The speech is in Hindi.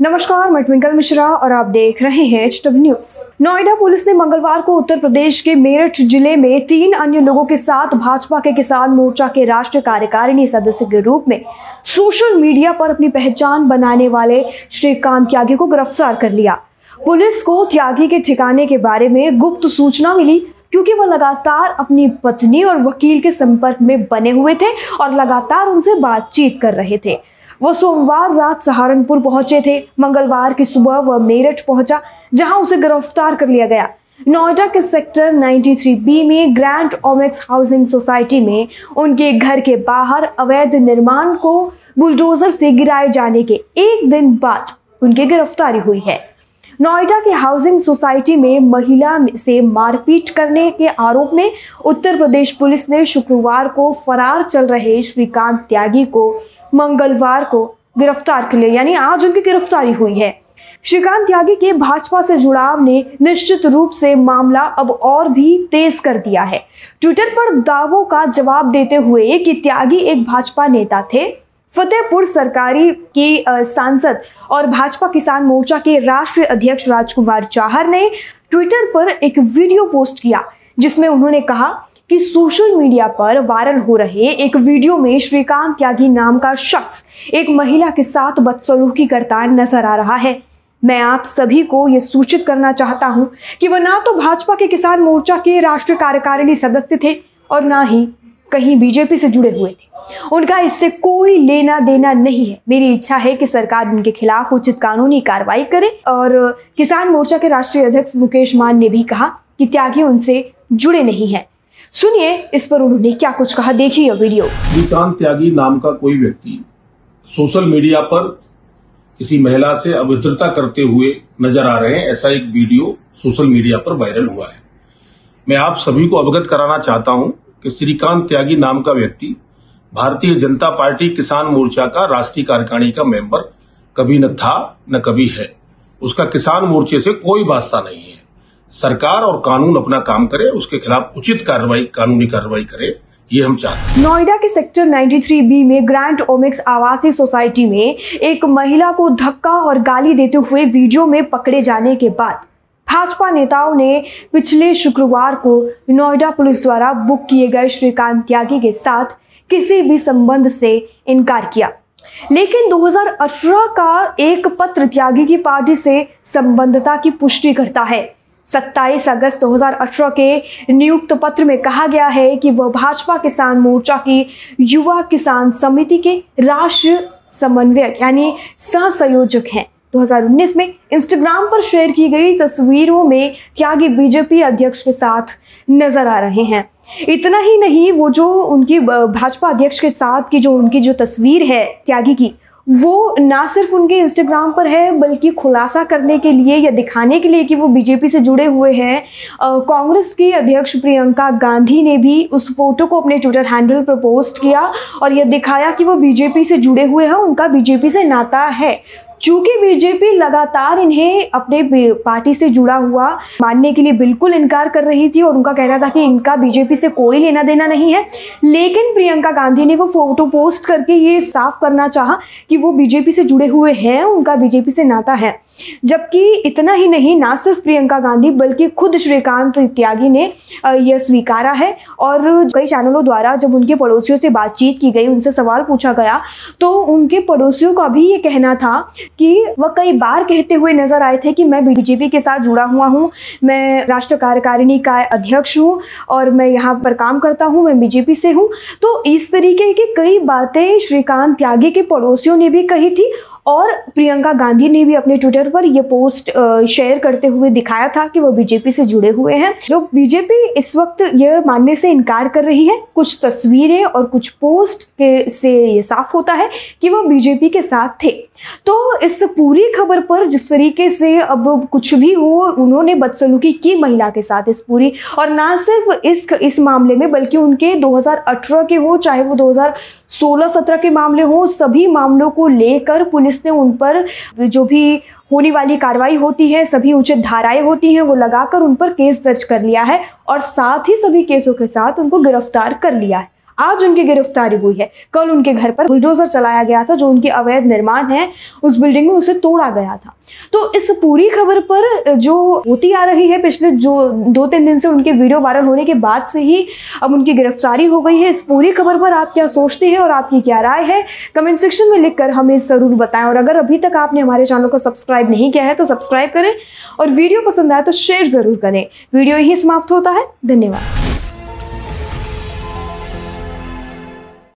नमस्कार, मैं ट्विंकल मिश्रा और आप देख रहे हैं एच न्यूज़ नोएडा पुलिस ने मंगलवार को उत्तर प्रदेश के मेरठ ज़िले में तीन अन्य लोगों के साथ भाजपा के किसान मोर्चा के राष्ट्रीय कार्यकारिणी सदस्य के रूप में सोशल मीडिया पर अपनी पहचान बनाने वाले श्रीकांत त्यागी को गिरफ़्तार कर लिया। पुलिस को त्यागी के ठिकाने के बारे में गुप्त सूचना मिली, क्योंकि वह लगातार अपनी पत्नी और वकील के संपर्क में बने हुए थे और लगातार उनसे बातचीत कर रहे थे। वह सोमवार रात सहारनपुर पहुँचे थे। मंगलवार की सुबह वह मेरठ पहुँचा, जहाँ उसे गिरफ़्तार कर लिया गया। नोएडा के सेक्टर 93 बी में, ग्रैंड ओमेक्स हाउसिंग सोसाइटी में, उनके घर के बाहर अवैध निर्माण को बुलडोजर से गिराए जाने के एक दिन बाद उनकी गिरफ्तारी हुई है। नोएडा के हाउसिंग सोसाइटी में महिला से मारपीट करने के आरोप में उत्तर प्रदेश पुलिस ने शुक्रवार को फरार चल रहे श्रीकांत त्यागी को मंगलवार को गिरफ़्तार कर लिया यानी आज उनकी गिरफ्तारी हुई है। श्रीकांत त्यागी के भाजपा से जुड़ाव ने निश्चित रूप से मामला अब और भी तेज कर दिया है। ट्विटर पर दावों का जवाब देते हुए कि त्यागी एक भाजपा नेता थे। फतेहपुर सरकारी की सांसद और भाजपा किसान मोर्चा के राष्ट्रीय अध्यक्ष राजकुमार चाहर ने ट्विटर पर एक वीडियो पोस्ट किया, जिसमें उन्होंने कहा कि सोशल मीडिया पर वायरल हो रहे एक वीडियो में श्रीकांत त्यागी नाम का शख्स एक महिला के साथ बदसलूकी करता नज़र आ रहा है। मैं आप सभी को यह सूचित करना चाहता हूँ कि वह ना तो भाजपा के किसान मोर्चा के राष्ट्रीय कार्यकारिणी सदस्य थे और ना ही कहीं बीजेपी से जुड़े हुए थे। उनका इससे कोई लेना देना नहीं है। मेरी इच्छा है कि सरकार उनके खिलाफ उचित कानूनी कार्रवाई करे और किसान मोर्चा के राष्ट्रीय अध्यक्ष मुकेश मान ने भी कहा कि त्यागी उनसे जुड़े नहीं है। सुनिए, इस पर उन्होंने क्या कुछ कहा? देखिए वीडियो। किसान त्यागी नाम का कोई व्यक्ति सोशल मीडिया पर किसी महिला से अभद्रता करते हुए नज़र आ रहे हैं, ऐसा एक वीडियो सोशल मीडिया पर वायरल हुआ है। मैं आप सभी को अवगत कराना चाहता हूँ कि श्रीकांत त्यागी नाम का व्यक्ति भारतीय जनता पार्टी किसान मोर्चा का राष्ट्रीय कार्यकारिणी का मेंबर कभी न था, न कभी है। उसका किसान मोर्चे से कोई वास्ता नहीं है। सरकार और कानून अपना काम करे, उसके खिलाफ उचित कार्रवाई, कानूनी कार्रवाई करे, ये हम चाहते हैं। नोएडा के सेक्टर 93 बी में ग्रैंड ओमिक्स आवासीय सोसाइटी में एक महिला को धक्का और गाली देते हुए वीडियो में पकड़े जाने के बाद भाजपा नेताओं ने पिछले शुक्रवार को नोएडा पुलिस द्वारा बुक किए गए श्रीकांत त्यागी के साथ किसी भी संबंध से इनकार किया। लेकिन 2018 का एक पत्र त्यागी की पार्टी से संबंधता की पुष्टि करता है। 27 अगस्त 2018 के नियुक्त पत्र में कहा गया है कि वह भाजपा किसान मोर्चा की युवा किसान समिति के राष्ट्रीय समन्वयक, यानी सह संयोजक हैं 2019 में इंस्टाग्राम पर शेयर की गई तस्वीरों में त्यागी बीजेपी अध्यक्ष के साथ नज़र आ रहे हैं। इतना ही नहीं, वो जो उनकी भाजपा अध्यक्ष के साथ की जो उनकी जो तस्वीर है त्यागी की वो ना सिर्फ़ उनके इंस्टाग्राम पर है, बल्कि खुलासा करने के लिए या दिखाने के लिए कि वो बीजेपी से जुड़े हुए हैं। कांग्रेस के अध्यक्ष प्रियंका गांधी ने भी उस फ़ोटो को अपने ट्विटर हैंडल पर पोस्ट किया और यह दिखाया कि वो बीजेपी से जुड़े हुए हैं, उनका बीजेपी से नाता है। चूँकि बीजेपी लगातार इन्हें अपने पार्टी से जुड़ा हुआ मानने के लिए बिल्कुल इनकार कर रही थी और उनका कहना था कि इनका बीजेपी से कोई लेना देना नहीं है। लेकिन प्रियंका गांधी ने वो फ़ोटो पोस्ट करके ये साफ़ करना चाहा कि वो बीजेपी से जुड़े हुए हैं, उनका बीजेपी से नाता है। जबकि इतना ही नहीं, ना सिर्फ़ प्रियंका गांधी, बल्कि खुद श्रीकांत त्यागी ने यह स्वीकारा है। और कई चैनलों द्वारा जब उनके पड़ोसियों से बातचीत की गई, उनसे सवाल पूछा गया तो उनके पड़ोसियों का भी ये कहना था कि वह कई बार कहते हुए नज़र आए थे कि मैं बीजेपी के साथ जुड़ा हुआ हूँ, मैं राष्ट्र कार्यकारिणी का अध्यक्ष हूँ और मैं यहाँ पर काम करता हूँ, मैं बीजेपी से हूँ। तो इस तरीके की कई बातें श्रीकांत त्यागी के पड़ोसियों ने भी कही थी और प्रियंका गांधी ने भी अपने ट्विटर पर यह पोस्ट शेयर करते हुए दिखाया था कि वो बीजेपी से जुड़े हुए हैं। जो बीजेपी इस वक्त यह मानने से इनकार कर रही है, कुछ तस्वीरें और कुछ पोस्ट के से ये साफ़ होता है कि वो बीजेपी के साथ थे। तो इस पूरी खबर पर जिस तरीके से अब कुछ भी हो, उन्होंने बदसलूकी की महिला के साथ इस पूरी। और ना सिर्फ़ इस इस मामले में, बल्कि उनके 2018 के हो, चाहे वो 2016-17 के मामले हो, सभी मामलों को लेकर पुलिस ने उन पर जो भी होने वाली कार्रवाई होती है, सभी उचित धाराएँ होती हैं, वो लगाकर उन पर केस दर्ज कर लिया है और साथ ही सभी केसों के साथ उनको गिरफ़्तार कर लिया है। आज उनकी गिरफ्तारी हुई है। कल उनके घर पर बुलडोजर चलाया गया था, जो उनकी अवैध निर्माण है, उस बिल्डिंग में उसे तोड़ा गया था। तो इस पूरी खबर पर, जो होती आ रही है, पिछले जो दो तीन दिन से उनके वीडियो वायरल होने के बाद से ही अब उनकी गिरफ्तारी हो गई है। इस पूरी खबर पर आप क्या सोचते हैं और आपकी क्या राय है? कमेंट सेक्शन में लिखकर हमें ज़रूर बताएँ। और अगर अभी तक आपने हमारे चैनल को सब्सक्राइब नहीं किया है तो सब्सक्राइब करें और वीडियो पसंद आए तो शेयर ज़रूर करें। वीडियो यही समाप्त होता है। धन्यवाद।